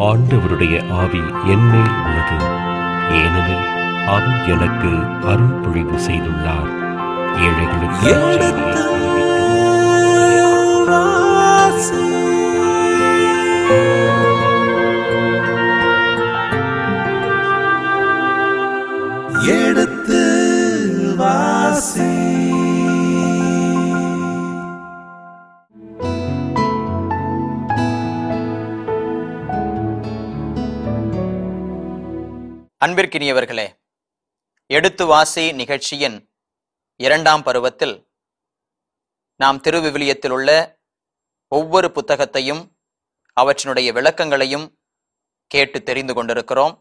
ஆண்டவருடைய ஆவி என்மேல் உள்ளது. ஏனெனில் அவர் எனக்கு அருள் பொழிவு செய்துள்ளார். ஏழைகளுக்கு எடுத்து வாசி. அன்பிற்கினியவர்களே எடுத்து வாசி நிகழ்ச்சியின் இரண்டாம் பருவத்தில் நாம் திருவிவிலியத்தில் உள்ள ஒவ்வொரு புத்தகத்தையும் அவற்றினுடைய விளக்கங்களையும் கேட்டு தெரிந்து கொண்டிருக்கிறோம்.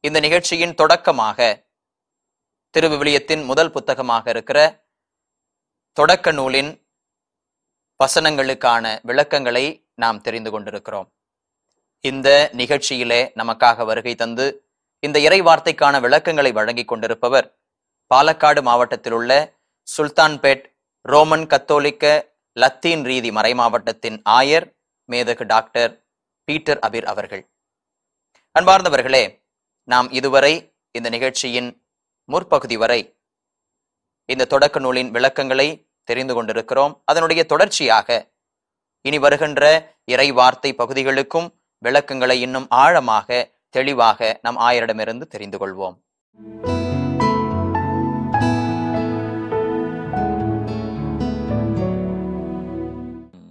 இந்த நிகழ்ச்சியின் தொடக்கமாக திருவிவிலியத்தின் முதல் புத்தகமாக இருக்கிற தொடக்க நூலின் வசனங்களுக்கான விளக்கங்களை நாம் தெரிந்து கொண்டிருக்கிறோம். இந்த நிகழ்ச்சியிலே நமக்காக வருகை தந்து இந்த இறை வார்த்தைக்கான விளக்கங்களை வழங்கிக் கொண்டிருப்பவர் பாலக்காடு மாவட்டத்தில் உள்ள சுல்தான்பேட் ரோமன் கத்தோலிக்க லத்தீன் ரீதி மறைமாவட்டத்தின் ஆயர் மேதகு டாக்டர் பீட்டர் அபிர் அவர்கள். அன்பார்ந்தவர்களே நாம் இதுவரை இந்த நிகழ்ச்சியின் முற்பகுதி வரை இந்த தொடக்க நூலின் விளக்கங்களை தெரிந்து கொண்டிருக்கிறோம். அதனுடைய தொடர்ச்சியாக இனி வருகின்ற இறை வார்த்தை பகுதிகளுக்கும் விளக்கங்களை இன்னும் ஆழமாக தெளிவாக நம் ஆயரிடமிருந்து தெரிந்து கொள்வோம்.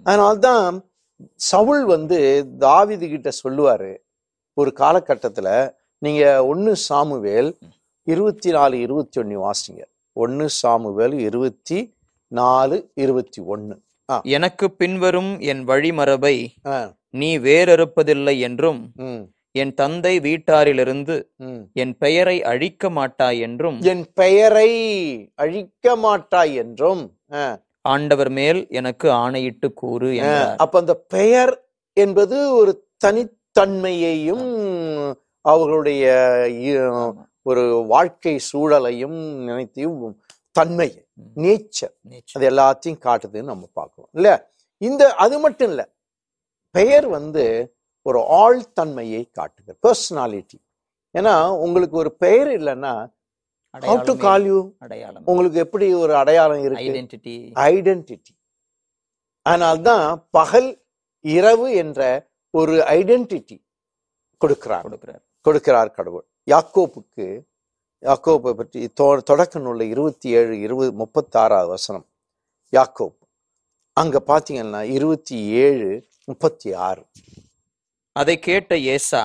அதனால்தான் சவுல் வந்து தாவீது கிட்ட சொல்லுவாரு ஒரு காலகட்டத்துல நீங்க ஒன்னு சாமுவேல் இருபத்தி நாலு இருபத்தி ஒன்னு வாசிங்க. ஒன்னு சாமுவேல் இருபத்தி நாலு இருபத்தி ஒன்னு எனக்கு பின்வரும் என் வழிமரபை நீ வேறறுப்பதில்லை என்றும் என் தந்தை வீட்டாரிலிருந்து. என் பெயரை அழிக்க மாட்டாய் என்றும் என் பெயரை அழிக்க மாட்டாய் என்றும் ஆண்டவர் மேல் எனக்கு ஆணையிட்டு கூறு அப்ப அந்த பெயர் என்பது ஒரு தனித்தன்மையையும் அவர்களுடைய ஒரு வாழ்க்கை சூழலையும் நினைத்தையும் தன்மை ம். நேச்சர். அது எல்லாத்தையும் காட்டுதுன்னு நம்ம பார்க்கிறோம் இல்ல இந்த அது மட்டும் இல்ல பெயர் வந்து ஒரு ஆழ்தன்மையை காட்டுது பர்சனாலிட்டி ஏன்னா உங்களுக்கு ஒரு பெயர் இல்லைன்னா அடையாளமே- call you? அடையாளம். உங்களுக்கு எப்படி ஒரு அடையாளம் இருக்கு? ஐடென்டிட்டி ஐடென்டிட்டி அதனால்தான் பகல் இரவு என்ற ஒரு ஐடென்டிட்டி கொடுக்கிறார். கொடுக்கிறார். கொடுக்கிறார் கடவுள். யாக்கோப்புக்கு யாக்கோப்பை பற்றி தொடக்க நூல்ல இருபத்தி ஏழு இருபது முப்பத்தாறாவது வசனம். யாக்கோப். அங்க பாத்தீங்கன்னா இருபத்தி ஏழு முப்பத்தி ஆறு. அதை கேட்ட ஏசா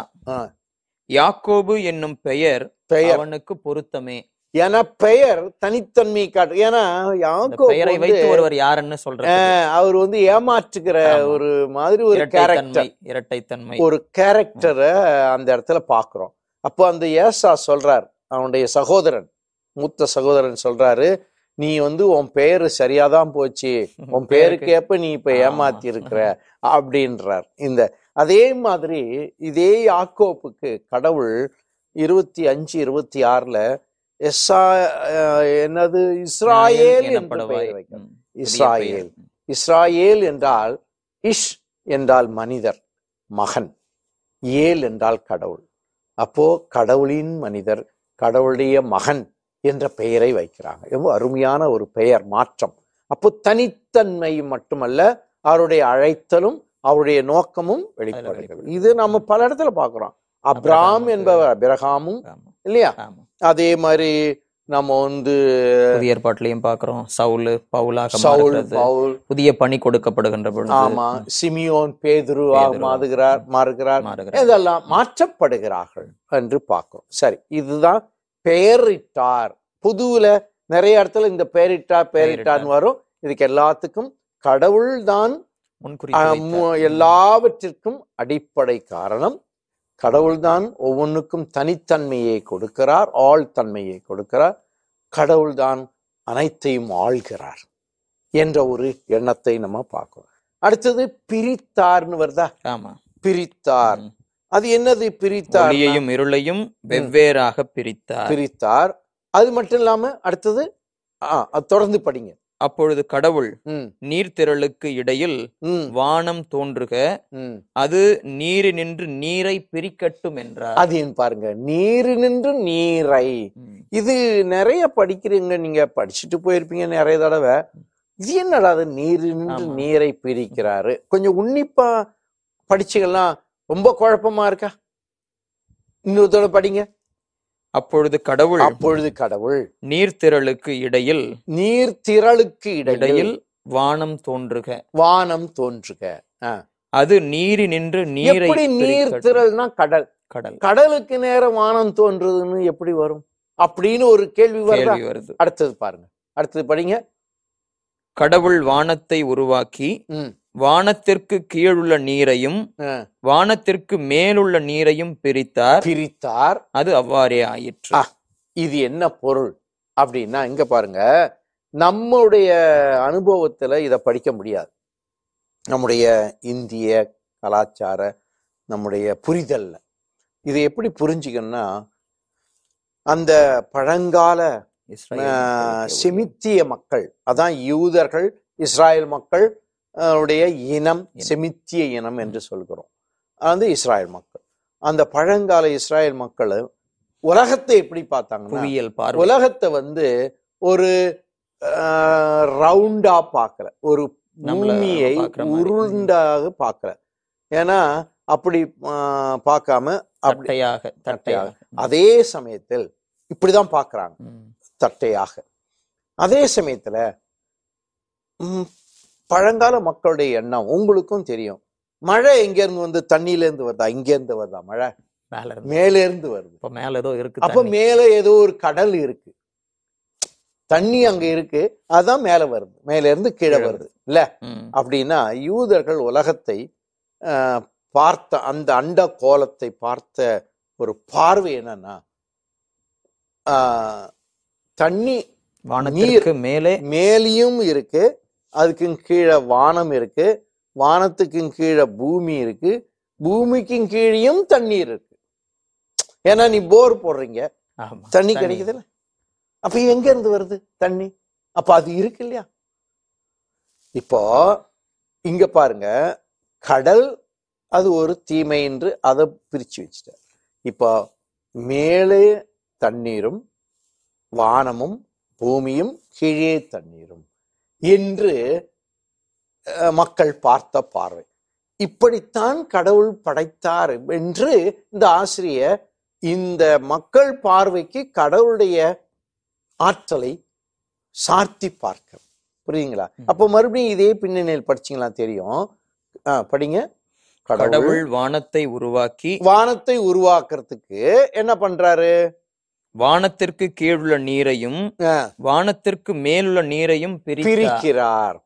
யாக்கோபு என்னும் பெயர் பெயர். அவனுக்கு பொருத்தமே. என பெயர் தனித்தன்மை காட்டு ஏன்னா யாக்கோப் பெயரை வைத்து ஒருவர் யாருன்னு சொல்ற அவர் வந்து ஏமாற்றுகிற. ஒரு மாதிரி ஒரு கேரக்டர் இரட்டைத்தன்மை. ஒரு கேரக்டரை அந்த இடத்துல பாக்குறோம் அப்போ அந்த ஏசா சொல்றார் அவனுடைய சகோதரன் மூத்த சகோதரன் சொல்றாரு நீ வந்து உன் பேரு சரியாதான் போச்சு. உன் பேருக்கு ஏப்ப நீ இப்ப. ஏமாத்தி இருக்கிற அப்படின்றார். இந்த அதே மாதிரி இதே யாக்கோப்புக்கு கடவுள் இருபத்தி அஞ்சு இருபத்தி ஆறுல எஸ்ஸா என்னது? இஸ்ராயேல் என்று. பெயர் இஸ்ராயேல். இஸ்ராயேல் என்றால் இஷ் என்றால் மனிதர் மகன். ஏல் என்றால் கடவுள். அப்போ கடவுளின் மனிதர் கடவுளுடைய மகன் என்ற பெயரை வைக்கிறாங்க. ரொம்ப அருமையான ஒரு பெயர் மாற்றம். அப்போ தனித்தன்மை மட்டுமல்ல அவருடைய அழைத்தலும் அவருடைய நோக்கமும் வெளிப்படுகிறது. இது நம்ம பல இடத்துல பார்க்கிறோம். அப்ராம் என்பவர் அபிரகாமும் இல்லையா. அதே மாதிரி நம்ம வந்து புதிய ஏற்பாட்டிலையும் பாக்குறோம் சவுல் பவுலாக சவுல். பவுல். புதிய பணி கொடுக்கப்படுகின்ற பொழுது ஆமா. சிமியோன் பேதுருவா பேதுருவா. மாறுகிறார் மாறுகிறார். மாறுகிறார். இதெல்லாம் மாற்றப்படுகிறார்கள் என்று பார்க்கிறோம். சரி இதுதான் பெயரிட்டார். புதுவுல நிறைய இடத்துல இந்த பெயரிட்டார் பெயரிட்டார்னு வரும். இதுக்கு எல்லாத்துக்கும் கடவுள் தான். எல்லாவற்றிற்கும் அடிப்படை காரணம். கடவுள்தான் ஒவ்வொன்றுக்கும் தனித்தன்மையை கொடுக்கிறார் ஆழ்தன்மையை கொடுக்கிறார். கடவுள்தான் அனைத்தையும் ஆள்கிறார் என்ற ஒரு எண்ணத்தை நம்ம பார்க்கிறோம். அடுத்தது பிரித்தார்னு வருதா? ஆமா. பிரித்தார். அது என்னது பிரித்தார் ஒளியையும் இருளையும் வெவ்வேறாக பிரித்தார். பிரித்தார். அது மட்டும் இல்லாம அடுத்தது தொடர்ந்து படிங்க. அப்பொழுது கடவுள் நீர்த்திரளுக்கு இடையில் வானம் தோன்றுக அது நீரினின்று நீரை பிரிக்கட்டும் என்றார். அது பாருங்க நீர். நின்று நீரை. இது நிறைய படிக்கிறீங்க நீங்க படிச்சுட்டு போயிருப்பீங்க நிறைய தடவை. இது என்னடா அது? நீர் நின்று ஆமா. நீரை பிரிக்கிறாரு. கொஞ்சம் உன்னிப்பா படிச்சுக்கலாம். ரொம்ப குழப்பமா இருக்கா? இன்னொரு தடவை படிங்க. அப்பொழுது கடவுள் அப்பொழுது கடவுள் நீர்த்திரளுக்கு இடையில் நீர் திரளுக்கு இடையில் வானம் தோன்றுக. வானம் தோன்றுக. அது நீரை எப்படி நீர் பிரிக்கட்டும். திரள்னா கடல். கடல். கடலுக்கு நேரம் வானம் தோன்றுதுன்னு எப்படி வரும்? அப்படின்னு ஒரு கேள்வி வருதா? அடுத்தது பாருங்க. அடுத்தது படிங்க. கடவுள் வானத்தை உருவாக்கி வானத்திற்கு கீழுள்ள நீரையும். வானத்திற்கு மேலுள்ள நீரையும் பிரித்தார் பிரித்தார் அது அவ்வாறே ஆயிற்று. இது என்ன பொருள் அப்படின்னா இங்க பாருங்க நம்முடைய அனுபவத்துல இத படிக்க முடியாது நம்முடைய இந்திய கலாச்சார நம்முடைய புரிதல்ல இதை எப்படி புரிஞ்சுக்கணும்னா அந்த பழங்கால செமித்திய மக்கள் அதான் யூதர்கள் இஸ்ராயல் மக்கள் உடைய இனம். செமித்திய இனம் என்று சொல்கிறோம். அது இஸ்ராயல் மக்கள். அந்த பழங்கால இஸ்ராயல் மக்கள் உலகத்தை எப்படி பார்த்தாங்கன்னா உலகத்தை வந்து ஒரு ரவுண்டா பார்க்கல. ஒரு பூமியை. உருண்டாக பார்க்கல. ஏன்னா அப்படி பார்க்காம அப்படி தட்டையாக தட்டையாக. அதே சமயத்தில் இப்படிதான் பார்க்கறாங்க. தட்டையாக. அதே சமயத்துல பழங்கால மக்களுடைய எண்ணம் உங்களுக்கும் தெரியும். மழை எங்க இருந்து வந்து தண்ணியில இருந்து வருதா? இங்க இருந்து வருதா மழை? மேல இருந்து வருது. இப்ப மேல ஏதோ இருக்கு அப்ப. மேல ஏதோ ஒரு கடல் இருக்கு. தண்ணி அங்க இருக்கு. அதான் மேல வருது. மேல இருந்து கீழே வருது. இல்ல. அப்படின்னா யூதர்கள் உலகத்தை ஆஹ், பார்த்த அந்த அண்ட கோலத்தை பார்த்த ஒரு பார்வை என்னன்னா ஆஹ், தண்ணி வானத்திற்கு மேலே மேலேயும் இருக்கு அதுக்கு கீழே வானம் இருக்கு வானத்துக்கு கீழே பூமி இருக்கு பூமிக்கும் கீழேயும் தண்ணீர் இருக்கு. ஏன்னா நீ போர் போடுறீங்க. தண்ணி கிடைக்குதுல்ல. அப்ப எங்க இருந்து வருது தண்ணி? அப்ப அது இருக்கு இல்லையா? இப்போ இங்க பாருங்க கடல் அது ஒரு தீமை என்று அதை பிரிச்சு வச்சுட்டார். இப்போ மேலே தண்ணீரும் வானமும் பூமியும் கீழே தண்ணீரும். என்று மக்கள் பார்த்த பார்வை. இப்படித்தான் கடவுள் படைத்தார் என்று இந்த ஆசிரியர் இந்த மக்கள் பார்வைக்கு கடவுளுடைய ஆற்றலை சார்த்தி பார்க்க. புரியுதுங்களா? அப்போ மறுபடியும் இதே பின்னணியில் படிச்சீங்களா? தெரியும். படிங்க. கடவுள் வானத்தை உருவாக்கி வானத்தை உருவாக்குறதுக்கு என்ன பண்றாரு? வானத்திற்கு கீழுள்ள நீரையும் வானத்திற்கு மேலுள்ள நீரையும். பிரிக்கிறார்.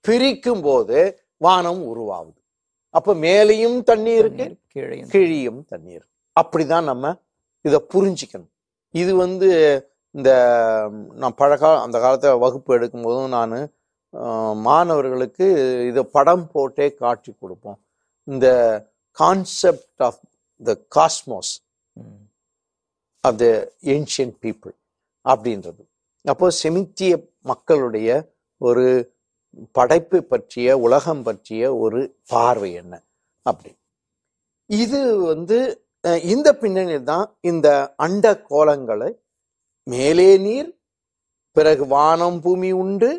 பிரிக்கும் போது வானம் உருவாகுது. அப்ப மேலேயும் தண்ணி இருக்கு தண்ணீர் கீழையும் தண்ணீர். அப்படிதான் நம்ம இதை புரிஞ்சிக்கணும். இது வந்து இந்த நான் பழகா அந்த காலத்துல வகுப்பு எடுக்கும்போதும் நான் மாணவர்களுக்கு இதை படம் போட்டே காட்டி கொடுப்போம். இந்த concept of the cosmos. Of the ancient people அப்படின்றது. அப்போ செமித்திய மக்களுடைய ஒரு படைப்பு பற்றிய உலகம் பற்றிய ஒரு பார்வை என்ன அப்படி. இது வந்து இந்த பின்னணியில் தான் இந்த அண்ட கோலங்களை மேலே நீர் பிறகு வானம் பூமி உண்டு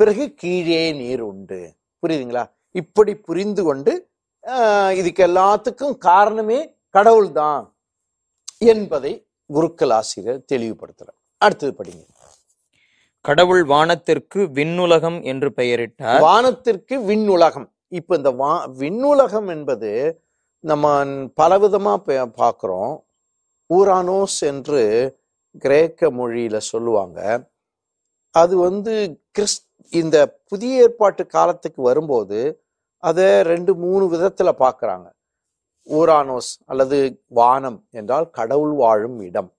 பிறகு கீழே நீர் உண்டு. புரியுதுங்களா? இப்படி புரிந்து கொண்டு இதுக்கு எல்லாத்துக்கும் காரணமே கடவுள்தான் என்பதை குருக்கள் ஆசிரியர் தெளிவுபடுத்துறார். அடுத்தது படிங்க. கடவுள் வானத்திற்கு விண்ணுலகம் என்று பெயரிட்டார். வானத்திற்கு விண்ணுலகம். இப்ப இந்த வா விண்ணுலகம் என்பது நம்ம பலவிதமா பே- பார்க்கிறோம் ஊரானோஸ் என்று கிரேக்க மொழியில சொல்லுவாங்க. அது வந்து கிறிஸ் இந்த புதிய ஏற்பாட்டு காலத்துக்கு வரும்போது அதை ரெண்டு மூணு விதத்துல பார்க்கறாங்க ஊரானோஸ் அல்லது வானம் என்றால் கடவுள் வாழும் இடம்.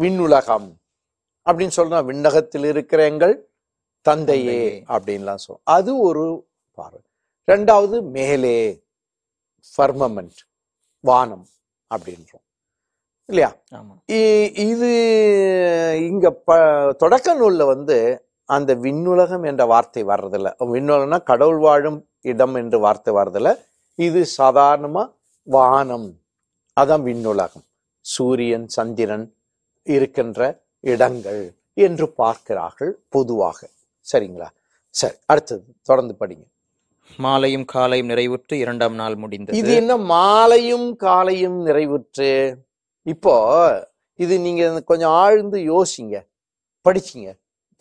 விண்ணுலகம் அப்படின்னு சொன்னா விண்ணகத்தில் இருக்கிற எங்கள் தந்தையே. அப்படின்லாம் சொல்லும் அது ஒரு பார்வை. ரெண்டாவது மேலே ஃபர்மமெண்ட் வானம் அப்படின்றோம். இல்லையா? இது இங்க ப தொடக்க நூல்ல வந்து அந்த விண்ணுலகம் என்ற வார்த்தை வர்றதில்ல. விண்ணுலகம்னா கடவுள் வாழும் இடம் என்று வார்த்தை வர்றதில்ல. இது சாதாரணமா வானம் அதான் விண்ணுலகம். சூரியன் சந்திரன் இருக்கின்ற இடங்கள் என்று பார்க்கிறார்கள் பொதுவாக. சரிங்களா? சரி அடுத்தது தொடர்ந்து படிங்க. மாலையும் காலையும் நிறைவுற்று இரண்டாம் நாள் இது முடிந்தது என்ன மாலையும் காலையும் நிறைவுற்று? இப்போ இது நீங்க கொஞ்சம் ஆழ்ந்து யோசிங்க படிச்சிங்க.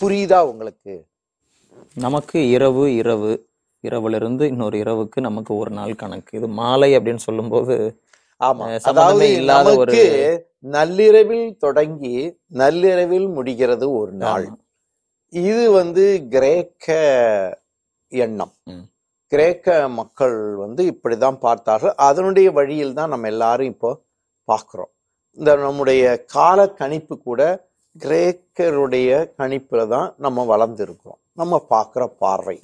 புரியுதா உங்களுக்கு? நமக்கு இரவு இரவு. இரவுல இருந்து இன்னொரு இரவுக்கு நமக்கு ஒரு நாள் கணக்கு. இது மாலை அப்படின்னு சொல்லும்போது அதாவது இல்லாத ஒரு- நள்ளிரவில் தொடங்கி நள்ளிரவில் முடிகிறது ஒரு நாள். இது வந்து கிரேக்க எண்ணம். கிரேக்க மக்கள் வந்து இப்படிதான் பார்த்தார்கள். அதனுடைய வழியில் தான் நம்ம எல்லாரும் இப்போ பார்க்கிறோம். இந்த நம்முடைய கால கணிப்பு கூட கிரேக்கருடைய கணிப்புல தான் நம்ம வளர்ந்துருக்கிறோம். நம்ம பார்க்கிற பார்வை.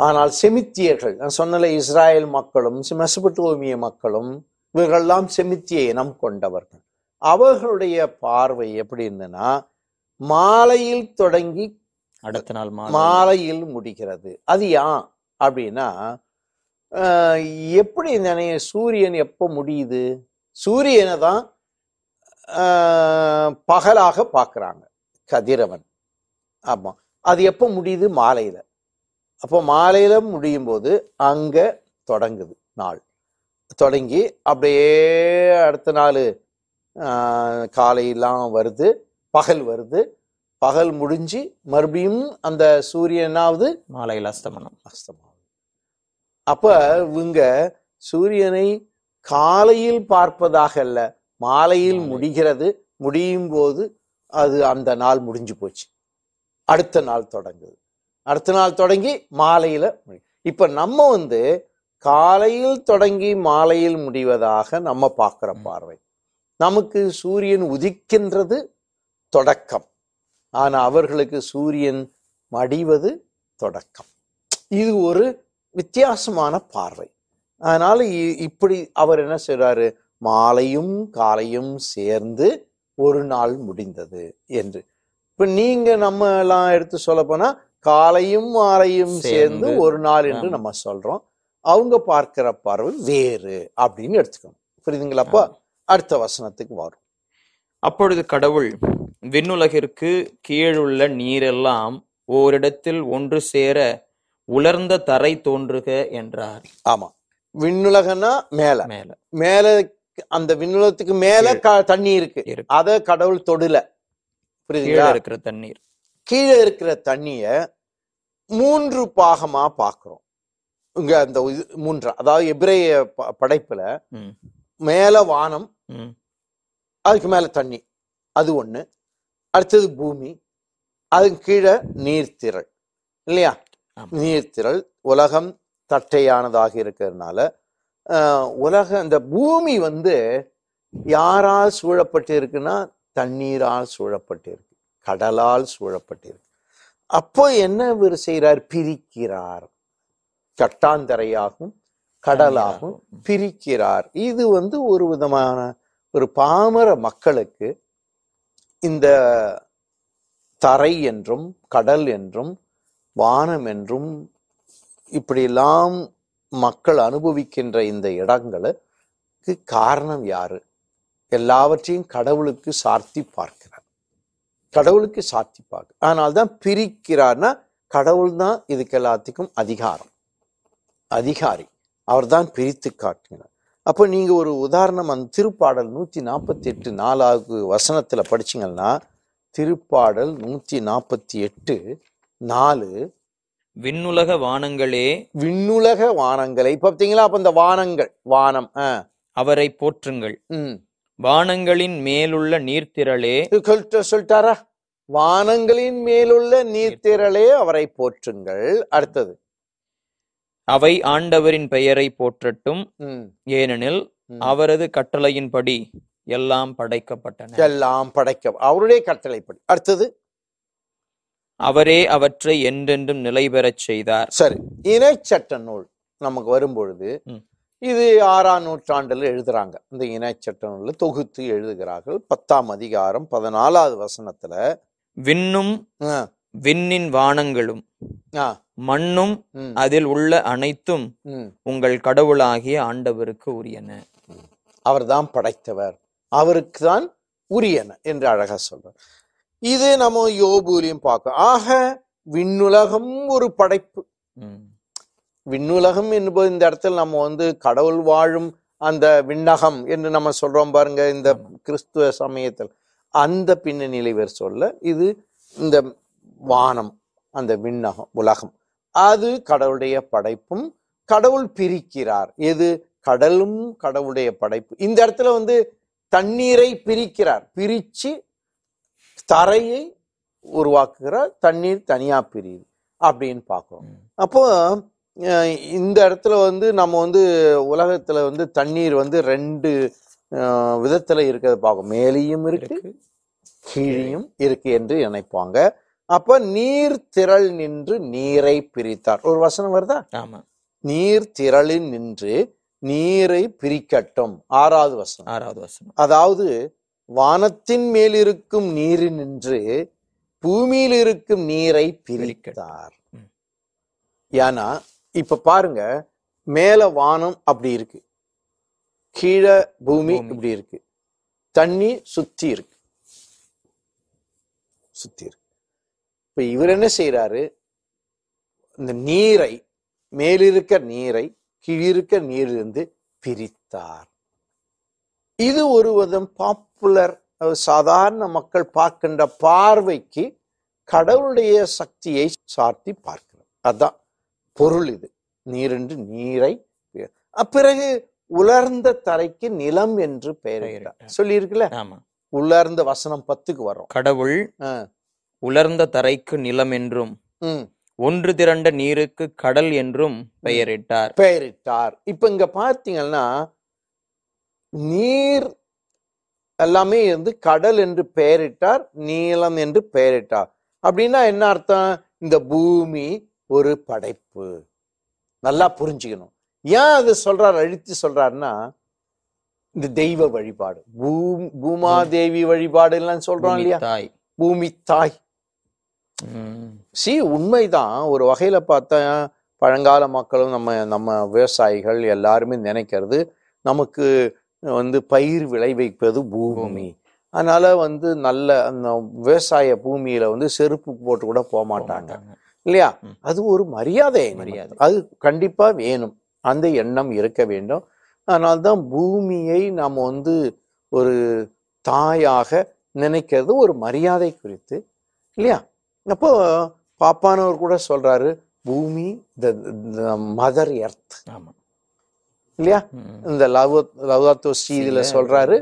ஆனால் செமித்தியர்கள் நான் சொன்னல இஸ்ராயேல் மக்களும் மெசபட்டோமிய மக்களும் இவர்களெல்லாம் செமித்திய இனம் கொண்டவர்கள். அவர்களுடைய பார்வை எப்படி இருந்ததுன்னா மாலையில் தொடங்கி அடுத்த நாள் மாலை. மாலையில் முடிகிறது. அது ஏன் அப்படின்னா எப்படி நினைய சூரியன் எப்போ முடியுது? சூரியனை தான் பகலாக பார்க்கறாங்க கதிரவன். ஆமா. அது எப்போ முடியுது? மாலையில. அப்போ மாலையில முடியும் போது அங்க தொடங்குது நாள். தொடங்கி அப்படியே அடுத்த நாள் காலையெல்லாம் வருது பகல் வருது. பகல் முடிஞ்சு மறுபடியும் அந்த சூரியனாவது மாலையில் அஸ்தமனம். அஸ்தமாகுது அப்ப இவங்க சூரியனை காலையில் பார்ப்பதாக அல்ல மாலையில் மாலை. முடிகிறது. முடியும் போது அது அந்த நாள் முடிஞ்சு போச்சு. அடுத்த நாள் தொடங்குது. அடுத்த நாள் தொடங்கி மாலையில முடி- இப்ப நம்ம வந்து காலையில் தொடங்கி மாலையில் முடிவதாக நம்ம பார்க்கிற. பார்வை. நமக்கு சூரியன் உதிக்கின்றது தொடக்கம். ஆனா அவர்களுக்கு சூரியன் மடிவது தொடக்கம். இது ஒரு வித்தியாசமான பார்வை. அதனால இப்படி அவர் என்ன செய்றாரு? மாலையும் காலையும் சேர்ந்து ஒரு நாள் முடிந்தது என்று. இப்ப நீங்க நம்ம எல்லாம் எடுத்து சொல்ல போனா காலையும் மாலையும் சேர்ந்து ஒரு நாள் என்று. நம்ம சொல்றோம். அவங்க பார்க்கிற பார்வை வேறு அப்படின்னு எடுத்துக்கணும். புரியுதுங்களா? அப்போ அடுத்த வசனத்துக்கு வரும். அப்பொழுது கடவுள் விண்ணுலகிற்கு கீழுள்ள நீரெல்லாம் ஓரிடத்தில் ஒன்று சேர உலர்ந்த தரை தோன்றுக என்றார். ஆமா. விண்ணுலகன்னா மேல. மேல. மேல அந்த விண்ணுலகத்துக்கு மேல தண்ணி இருக்கு. அத கடவுள் தொடல. புரியுதுங்களா? இருக்கிற தண்ணீர். கீழே இருக்கிற தண்ணிய மூன்று பாகமா பார்க்கிறோம் இங்க அந்த மூன்றா அதாவது எபிரேய ப- படைப்புல மேல வானம் அதுக்கு மேல தண்ணி அது ஒண்ணு. அடுத்தது பூமி அதுக்கு கீழே நீர்த்திரள் இல்லையா. நீர்த்திரள் உலகம் தட்டையானதாக இருக்கிறதுனால உலக இந்த பூமி வந்து யாரால் சூழப்பட்டு இருக்குன்னா தண்ணீரால் சூழப்பட்டு இருக்கு கடலால் சூழப்பட்டு இருக்கு அப்போ என்ன இவர் செய்கிறார்? பிரிக்கிறார். கட்டாந்தரையாகும் கடலாகும். பிரிக்கிறார். இது வந்து ஒரு விதமான ஒரு பாமர மக்களுக்கு இந்த தரை என்றும் கடல் என்றும் வானம் என்றும் இப்படியெல்லாம் மக்கள் அனுபவிக்கின்ற இந்த இடங்களுக்கு காரணம் யாரு? எல்லாவற்றையும் கடவுளுக்கு சார்த்தி பார்க்கிறார். கடவுளுக்கு சார்த்தி பார்க்க அதனால்தான் பிரிக்கிறார்னா கடவுள் தான் இதுக்கு எல்லாத்துக்கும் அதிகாரம். அதிகாரி. அவர்தான் பிரித்து காட்டுகிறார். அப்போ நீங்க ஒரு உதாரணம் அந்த திருப்பாடல் நூத்தி நாற்பத்தி எட்டு நாலாவது வசனத்துல படிச்சீங்கன்னா திருப்பாடல் நூத்தி நாற்பத்தி எட்டு நாலு விண்ணுலக வானங்களே விண்ணுலக வானங்களை. இப்ப பார்த்தீங்களா அப்ப இந்த வானங்கள் வானம் அவரை போற்றுங்கள். ம். வானங்களின் மேலுள்ள நீர்த்திரளே. சொல்லிட்டாரா? வானங்களின் மேலுள்ள நீர்த்திரளே அவரை போற்றுங்கள். அடுத்தது. அவை ஆண்டவரின் பெயரை போற்றட்டும். ஏனெனில். அவரது கட்டளையின்படி எல்லாம் படைக்கப்பட்டன. எல்லாம் படைக்க அவருடைய கட்டளைப்படி. அடுத்தது. அவரே அவற்றை என்றென்றும் நிலை பெறச் செய்தார். சரி. இணைச்சட்ட நூல் நமக்கு வரும்பொழுது. இது ஆறாம் நூற்றாண்டுல எழுதுறாங்க. இந்த இணைச்சட்ட நூல்ல தொகுத்து எழுதுகிறார்கள். பத்தாம் அதிகாரம் பதினாலாவது வசனத்துல விண்ணும் விண்ணின் வானங்களும் மண்ணும் அதில் உள்ள அனைத்தும். உங்கள் கடவுளாகிய ஆண்டவருக்கு உரியன. அவர்தான் படைத்தவர். அவருக்கு தான் உரியன என்று அழகா சொல்றார். இது நம்ம யோபூலையும் பார்க்கோம் ஆக விண்ணுலகம் ஒரு படைப்பு. விண்ணுலகம் என்பது இந்த இடத்துல நம்ம வந்து கடவுள் வாழும் அந்த விண்ணகம் என்று நம்ம சொல்றோம் பாருங்க இந்த கிறிஸ்துவ சமயத்தில். அந்த பின்னணியில இவர் சொல்ல இது இந்த வானம் அந்த விண்ணகம் உலகம். அது கடவுளுடைய படைப்பும் கடவுள் பிரிக்கிறார். எது? கடலும் கடவுளுடைய படைப்பு. இந்த இடத்துல வந்து தண்ணீரை பிரிக்கிறார். பிரிச்சு தரையை உருவாக்குகிறார். தண்ணீர் தனியா பிரியுது. அப்படின்னு பார்க்கிறோம். அப்போ இந்த இடத்துல வந்து நம்ம வந்து உலகத்துல வந்து தண்ணீர் வந்து ரெண்டு விதத்துல இருக்கிறத பார்க்கும் மேலேயும் இருக்கு. கீழையும் இருக்கு என்று நினைப்பாங்க. அப்ப நீர் திரள் நின்று நீரை பிரித்தார். ஒரு வசனம் வருதா? ஆமா. நீர் திரளில் நின்று நீரை பிரிக்கட்டும். ஆறாவது வசனம். ஆறாவது வசனம். அதாவது வானத்தின் மேல் இருக்கும் நீரில் நின்று பூமியில் இருக்கும் நீரை பிரித்தார். ஏன்னா இப்ப பாருங்க மேல வானம் அப்படி இருக்கு. கீழே பூமி. இப்படி இருக்கு. தண்ணி சுத்தி இருக்கு. சுத்தி இருக்கு. இப்ப இவர் என்ன செய்யறாரு இந்த நீரை மேலிருக்க நீரை கீழிருக்க நீரிலிருந்து பிரித்தார். இது ஒரு விதம் பாப்புலர் சாதாரண மக்கள் பார்க்கின்ற பார்வைக்கு கடவுளுடைய சக்தியை சார்த்தி பார்க்கிறோம் அதான் பொருள் இது. நீரென்று நீரை பி- அப்பிறகு உலர்ந்த தரைக்கு நிலம் என்று பெயரிட்டார். சொல்லியிருக்குல்ல? ஆமா. உலர்ந்த வசனம் பத்துக்கு வரும். கடவுள். உலர்ந்த தரைக்கு நிலம் என்றும் ஒன்று திரண்ட நீருக்கு கடல் என்றும் பெயரிட்டார் பெயரிட்டார் இப்ப இங்க பார்த்தீங்கன்னா நீர் எல்லாமே வந்து கடல் என்று பெயரிட்டார் நீளம் என்று பெயரிட்டார் அப்படின்னா என்ன அர்த்தம்? இந்த பூமி ஒரு படைப்பு. நல்லா புரிஞ்சுக்கணும். ஏன் அது சொல்றார் அழுத்தி சொல்றாருன்னா இந்த தெய்வ வழிபாடு. பூ பூமாதேவி வழிபாடு எல்லாம் சொல்றோம் பூமி இல்லையா? தாய். பூமி தாய். சி உண்மைதான். ஒரு வகையில பார்த்தா பழங்கால மக்களும் நம்ம நம்ம விவசாயிகள் எல்லாருமே நினைக்கிறது நமக்கு வந்து பயிர் விளைவிப்பது பூமி. பூமி. அதனால வந்து நல்ல அந்த விவசாய பூமியில வந்து செருப்பு போட்டு கூட போக மாட்டாங்க. இல்லையா. அது ஒரு மரியாதை. மரியாதை. அது கண்டிப்பா வேணும். அந்த எண்ணம் இருக்க வேண்டும். அதனால்தான் பூமியை நாம் வந்து ஒரு தாயாக நினைக்கிறது ஒரு மரியாதை குறித்து. இல்லையா? அப்போ பாப்பானவர் கூட சொல்றாரு பூமி த மதர் எர்த் இல்லையா. இந்த லவ் லவ்தாத்தோ ஸ்ரீதில சொல்றாரு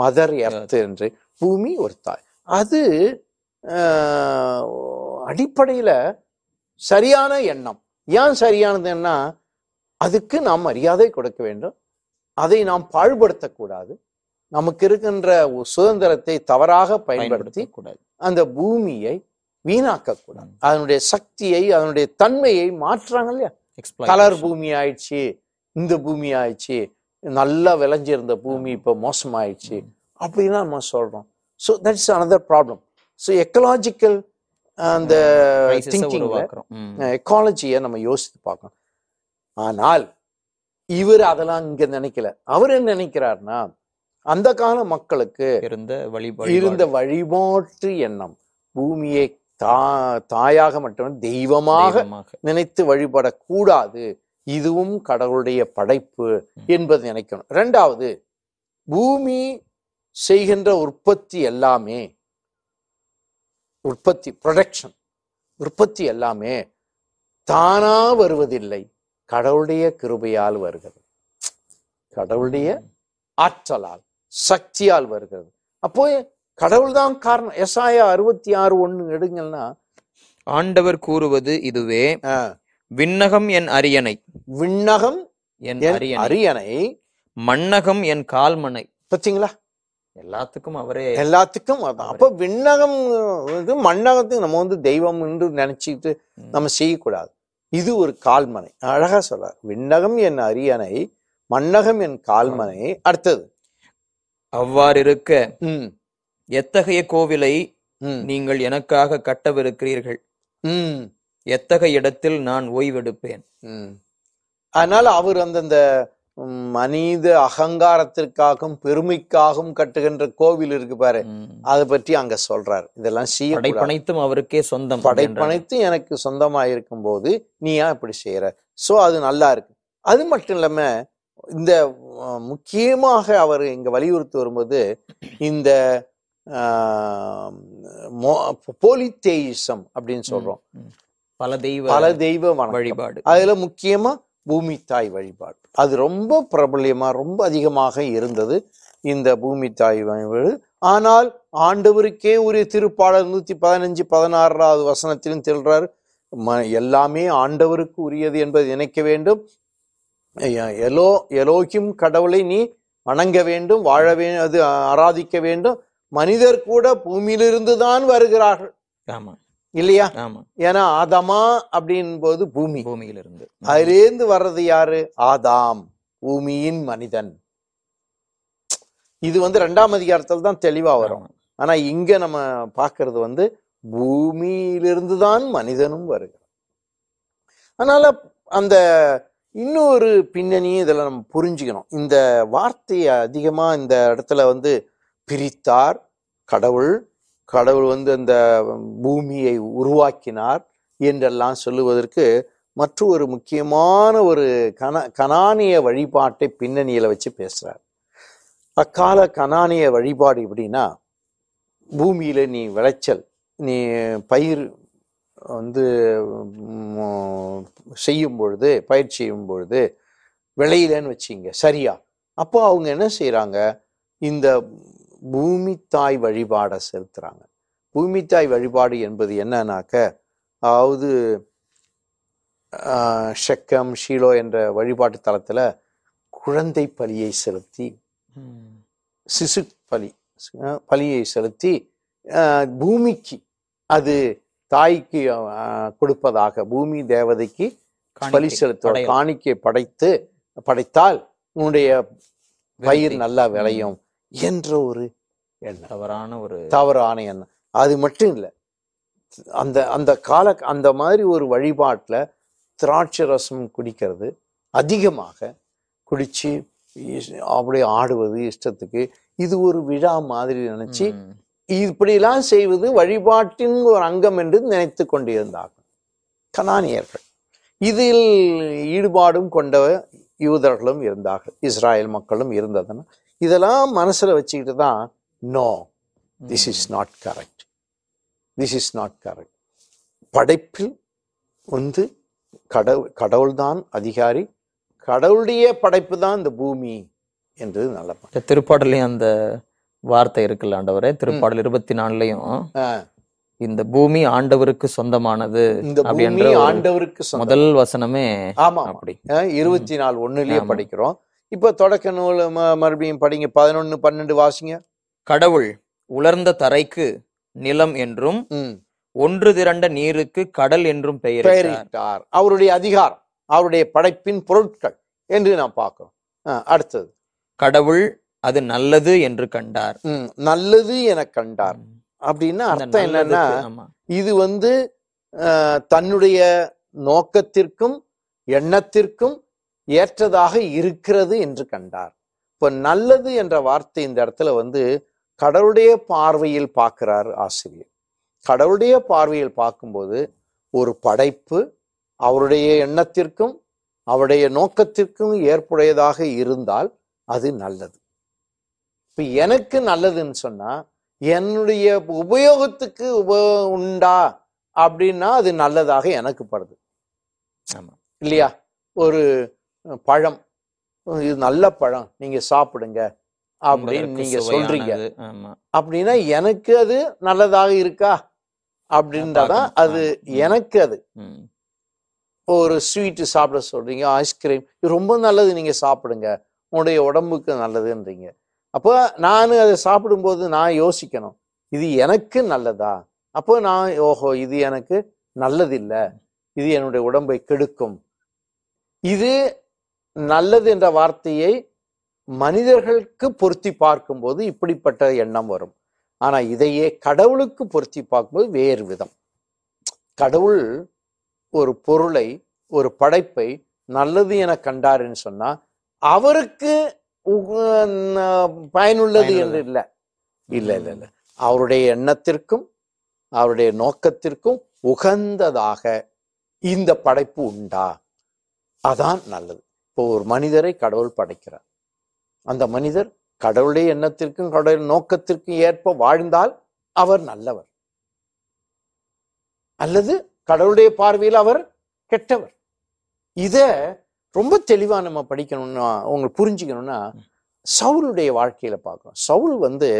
மதர் எர்த் என்று. பூமி ஒரு தாய். அது அடிப்படையில சரியான எண்ணம். ஏன் சரியானதுன்னா அதுக்கு நாம் மரியாதை கொடுக்க வேண்டும். அதை நாம் பாழ்படுத்தக்கூடாது. நமக்கு இருக்கின்ற சுதந்திரத்தை தவறாக பயன்படுத்தி கூடாது அந்த பூமியை வீணாக்க கூடாது அதனுடைய சக்தியை அதனுடைய தன்மையை மாற்றுறாங்க இல்லையா? கலர் பூமி ஆயிடுச்சு இந்த பூமி ஆயிடுச்சு நல்லா விளைஞ்சிருந்த பூமி இப்போ மோசமாயிடுச்சு அப்படின்னு நம்ம சொல்றோம். So that's another problem so ecological அந்த ம். எக்காலஜியை நம்ம யோசித்து பார்க்கணும். ஆனால் இவர் அதெல்லாம் இங்க நினைக்கல. அவர் என்ன நினைக்கிறார்னா அந்த கால மக்களுக்கு இருந்த வழிபாடு இருந்த வழிபாட்டு எண்ணம் பூமியை தா தாயாக மட்டும் தெய்வமாக தெய்வமாக. நினைத்து வழிபடக்கூடாது. இதுவும் கடவுளுடைய படைப்பு என்பது நினைக்கணும். ரெண்டாவது பூமி செய்கின்ற உற்பத்தி எல்லாமே உற்பத்தி ப்ரொடக்ஷன் உற்பத்தி எல்லாமே தானா வருவதில்லை. கடவுளுடைய கிருபையால் வருகிறது. கடவுளுடைய ஆற்றலால் சக்தியால் வருகிறது. அப்போ கடவுள்தான் காரணம். எஸ்ஆயா அறுபத்தி ஆறு ஒண்ணு எடுங்கன்னா ஆண்டவர் கூறுவது இதுவே விண்ணகம் என் அரியணை. விண்ணகம் என் அரியணை. மண்ணகம் என் கால்மனை பார்த்தீங்களா எல்லாத்துக்கும் அவரே எல்லாத்துக்கும் அப்ப விண்ணகம் வந்து மண்ணகத்துக்கு நம்ம வந்து தெய்வம் என்று நினைச்சிட்டு நம்ம செய்யக்கூடாது. இது ஒரு கால்மனை. அழகா சொல்றார். விண்ணகம் என் அரியணை மண்ணகம் என் கால்மனை. அடுத்தது. அவ்வாறு இருக்க எத்தகைய கோவிலை நீங்கள் எனக்காக கட்டவிருக்கிறீர்கள்? எத்தகைய இடத்தில் நான் ஓய்வெடுப்பேன். அதனால அவர் அந்தந்த மனித அகங்காரத்திற்காகவும் பெருமைக்காகவும் கட்டுகின்ற கோவில் இருக்கு பாரு. அதை பற்றி அங்க சொல்றாரு. இதெல்லாம் செய்யக்கூடாது. படைப்பனைத்தும் அவருக்கே சொந்தம் என்றார். படைப்பனைத்து எனக்கு சொந்தமா இருக்கும்போது நீ ஏன் இப்படி செய்யற சோ அது நல்லா இருக்கு. அது மட்டும் இல்லாம இந்த முக்கியமாக அவர் இங்க வலியுறுத்தி வரும்போது இந்த போலித்தேயிசம் அப்படின்னு சொல்றோம். பல தெய்வ பல தெய்வ வழிபாடு. அதுல முக்கியமா பூமி தாய் வழிபாடு. அது ரொம்ப பிரபலியமாக ரொம்ப அதிகமாக இருந்தது இந்த பூமி தாய் வழிபாடு. ஆனால் ஆண்டவருக்கே உரிய திருப்பாடல் நூத்தி பதினஞ்சு பதினாறாவது வசனத்திலும் தெல்றார் ம- எல்லாமே ஆண்டவருக்கு உரியது என்பதை நினைக்க வேண்டும். எலோ எலோகிம் கடவுளை நீ வணங்க வேண்டும் வாழ வே அது ஆராதிக்க வேண்டும். மனிதர் கூட பூமியிலிருந்து தான் வருகிறார்கள். ஆமா. இல்லையா? ஏன்னா ஆதமா அப்படின் போது பூமி. பூமியிலிருந்து. அதிலேந்து வர்றது யாரு? ஆதாம் பூமியின் மனிதன். இது வந்து ரெண்டாம் அதிகாரத்தில் தான் தெளிவா வரும். ஆனா இங்க நம்ம பார்க்கிறது வந்து பூமியிலிருந்து தான் மனிதனும் வருகிறான். அதனால அந்த இன்னொரு பின்னணியும் இதுல நம்ம புரிஞ்சுக்கணும். இந்த வார்த்தையை அதிகமா இந்த இடத்துல வந்து பிரித்தார் கடவுள் கடவுள் வந்து அந்த பூமியை உருவாக்கினார் என்றெல்லாம் சொல்லுவதற்கு மற்றொரு முக்கியமான ஒரு கன கனானிய வழிபாட்டை பின்னணியில் வச்சு பேசுகிறார் அக்கால கனானிய வழிபாடு எப்படின்னா பூமியில் நீ விளைச்சல் நீ பயிர் வந்து செய்யும் பொழுது பயிர் செய்யும் பொழுது விளையிலன்னு வச்சிங்க சரியா? அப்போ அவங்க என்ன செய்கிறாங்க இந்த பூமி தாய் வழிபாடை செலுத்துறாங்க பூமி தாய் வழிபாடு என்பது என்னன்னாக்க அதாவது ஆஹ், ஷெக்கம் ஷீலோ என்ற வழிபாட்டு தலத்துல குழந்தை பலியை செலுத்தி. சிசு பலி பலியை செலுத்தி ஆஹ், பூமிக்கு அது தாய்க்கு கொடுப்பதாக பூமி தேவதைக்கு பலி படையல். காணிக்கை படைத்து படைத்தால் உன்னுடைய பயிர். நல்லா விளையும் என்ற ஒரு எண்ணம். தவறான ஒரு தவறான எண்ணம். அது மட்டும் இல்லை. அந்த அந்த கால அந்த மாதிரி ஒரு வழிபாட்டுல திராட்சை ரசம் குடிக்கிறது அதிகமாக குடிச்சு அப்படியே ஆடுவது இஷ்டத்துக்கு இது ஒரு விழா மாதிரி நினைச்சு. இப்படிலாம் செய்வது வழிபாட்டின் ஒரு அங்கம் என்று நினைத்து கொண்டிருந்தார்கள். கனானியர்கள். இதில் ஈடுபாடும் கொண்ட யூதர்களும் இருந்தார்கள் இஸ்ராயல் மக்களும் இருந்ததுன்னா. இதெல்லாம் மனசுல வச்சுக்கிட்டு தான் no this is not correct this is not correct படைப்பில் வந்து கடவுள் கடவுள்தான் அதிகாரி கடவுளுடைய படைப்பு தான் இந்த பூமி என்று நல்ல திருப்பாடலையும் அந்த வார்த்தை இருக்குல்ல ஆண்டவரே திருப்பாடல் இருபத்தி நாலுலயும் இந்த பூமி ஆண்டவருக்கு சொந்தமானது இந்த பூமி ஆண்டவருக்கு. முதல் வசனமே ஆமா. அப்படி. இருபத்தி நாலு ஒண்ணுலயே. படிக்கிறோம். இப்ப தொடக்க நூல் மறுபடியும் படிங்க. பதினொன்னு பன்னெண்டு வாசிங்க. கடவுள் உலர்ந்த தரைக்கு நிலம் என்றும். ஒன்று திரண்ட நீருக்கு கடல் என்றும் பெயரிட்டார். பெயரிட்டார். அவருடைய அதிகாரம் அவருடைய படைப்பின் பொருட்கள் என்று நாம் பார்க்கிறோம். அடுத்தது. கடவுள் அது நல்லது என்று கண்டார். நல்லது என கண்டார். அப்படின்னா அர்த்தம் என்னன்னா. இது வந்து தன்னுடைய நோக்கத்திற்கும் எண்ணத்திற்கும் ஏற்றதாக இருக்கிறது என்று கண்டார். இப்ப நல்லது என்ற வார்த்தை இந்த இடத்துல வந்து கடவுளுடைய பார்வையில் பார்க்கிறார் ஆசிரியர். கடவுளுடைய பார்வையில் பார்க்கும்போது ஒரு படைப்பு அவருடைய எண்ணத்திற்கும் அவருடைய நோக்கத்திற்கும் ஏற்புடையதாக இருந்தால் அது நல்லது. இப்ப எனக்கு நல்லதுன்னு சொன்னா என்னுடைய உபயோகத்துக்கு உப உண்டா அப்படின்னா அது நல்லதாக எனக்கு படுது. இல்லையா? ஒரு பழம். இது நல்ல பழம். நீங்க சாப்பிடுங்க அப்படின்னு நீங்க சொல்றீங்க. அப்படின்னா எனக்கு அது நல்லதாக இருக்கா? அப்படின்றதான். அது. எனக்கு அது. ஒரு ஸ்வீட்டு சாப்பிட சொல்றீங்க ஐஸ்கிரீம். இது ரொம்ப நல்லது நீங்க சாப்பிடுங்க. உங்களுடைய உடம்புக்கு நல்லதுன்றீங்க. அப்போ நான் அதை சாப்பிடும்போது நான் யோசிக்கணும் இது எனக்கு நல்லதா? அப்போ நான் ஓஹோ இது எனக்கு நல்லதில்லை. இது என்னுடைய உடம்பை கெடுக்கும். இது நல்லது என்ற வார்த்தையை மனிதர்களுக்கு பொருத்தி பார்க்கும்போது இப்படிப்பட்ட எண்ணம் வரும். ஆனா இதையே கடவுளுக்கு பொருத்தி பார்க்கும்போது வேறு விதம். கடவுள் ஒரு பொருளை ஒரு படைப்பை நல்லது என கண்டாருன்னு சொன்னா அவருக்கு பயனுள்ளது. என்று இல்லை. இல்ல இல்ல இல்ல. அவருடைய எண்ணத்திற்கும் அவருடைய நோக்கத்திற்கும் உகந்ததாக இந்த படைப்பு உண்டா? அதான் நல்லது. இப்போ ஒரு மனிதரை கடவுள் படைக்கிறார். அந்த மனிதர் கடவுளுடைய எண்ணத்திற்கும் கடவுள் நோக்கத்திற்கும் ஏற்ப வாழ்ந்தால் அவர் நல்லவர். அல்லது கடவுளுடைய பார்வையில் அவர் கெட்டவர். இத ரொம்ப தெளிவா நம்ம படிக்கணும்னா உங்களுக்கு புரிஞ்சுக்கணும்னா சவுலுடைய வாழ்க்கையில பார்க்கிறோம் சவுல் வந்து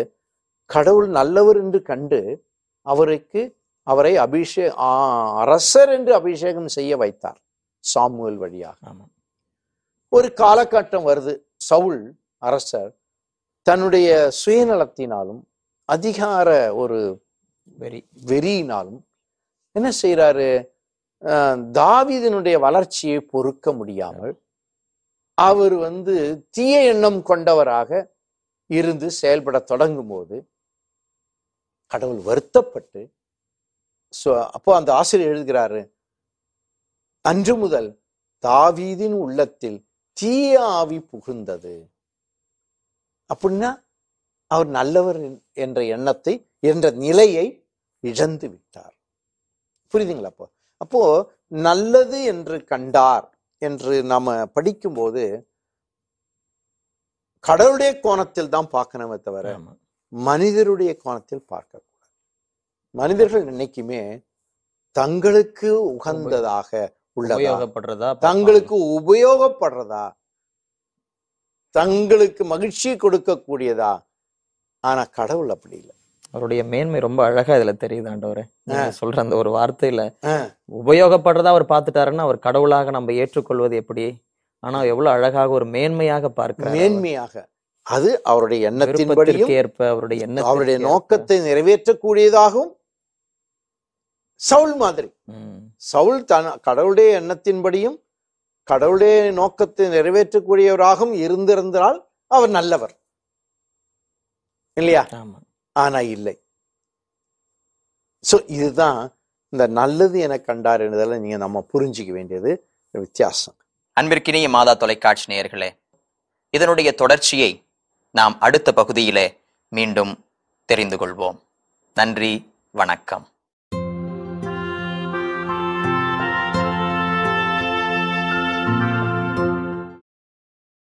கடவுள் நல்லவர் என்று கண்டு அவருக்கு அவரை அபிஷே அரசர் என்று அபிஷேகம் செய்ய வைத்தார் சாமுவேல் வழியாக. ஒரு காலகட்டம் வருது சவுல் அரசர் தன்னுடைய சுயநலத்தினாலும் அதிகார ஒரு வெரி வெறியினாலும் என்ன செய்யறாரு அஹ், தாவீதினுடைய வளர்ச்சியை பொறுக்க முடியாமல் அவர் வந்து தீய எண்ணம் கொண்டவராக இருந்து செயல்பட தொடங்கும் போது கடவுள் வருத்தப்பட்டு ஸோ அப்போ அந்த ஆசிரியர் எழுதுகிறாரு அன்று முதல் தாவீதின் உள்ளத்தில் தீய ஆவி புகுந்தது. அப்படின்னா அவர் நல்லவர் என்- என்ற எண்ணத்தை என்ற நிலையை இழந்து விட்டார். புரியுதுங்களா அப்போ? அப்போ நல்லது என்று கண்டார் என்று நாம படிக்கும்போது கடவுளுடைய கோணத்தில் தான் பார்க்கணுமே தவிர மனிதருடைய கோணத்தில் பார்க்கக்கூடாது மனிதர்கள் என்னைக்குமே தங்களுக்கு உகந்ததாக உள்ளதா? உபயோகப்படுறதா தங்களுக்கு உபயோகப்படுறதா? தங்களுக்கு மகிழ்ச்சி கொடுக்கக்கூடியதா? ஆனா கடவுள் அப்படி இல்லை. அவருடைய மேன்மை ரொம்ப அழகா இதுல தெரியுது ஆண்டவரே. சொல்ற அந்த ஒரு வார்த்தையில உபயோகப்படுறதா அவர் பார்த்துட்டாருன்னா அவர் கடவுளாக நம்ம ஏற்றுக்கொள்வது எப்படி? ஆனா எவ்வளவு அழகாக ஒரு மேன்மையாக பார்க்கிறார் அவர். மேன்மையாக. அது அவருடைய எண்ணத்தின்படியும் ஏற்ப அவருடைய எண்ணத்திற்கு அவருடைய. நோக்கத்தை நிறைவேற்றக்கூடியதாகவும் சவுல் மாதிரி. சவுல் தன் கடவுளுடைய எண்ணத்தின்படியும் கடவுளுடைய நோக்கத்தை நிறைவேற்றக்கூடியவராகவும் இருந்திருந்தால் அவர் நல்லவர். இல்லையா? ஆமா. ஆனா இல்லை. சோ இதுதான் இந்த நல்லது என கண்டார் என்பதில் நீங்க நம்ம புரிஞ்சுக்க வேண்டியது வித்தியாசம். அன்பிற்கினிய மாதா தொலைக்காட்சி நேயர்களே இதனுடைய தொடர்ச்சியை நாம் அடுத்த பகுதியிலே மீண்டும் தெரிந்து கொள்வோம். நன்றி வணக்கம்.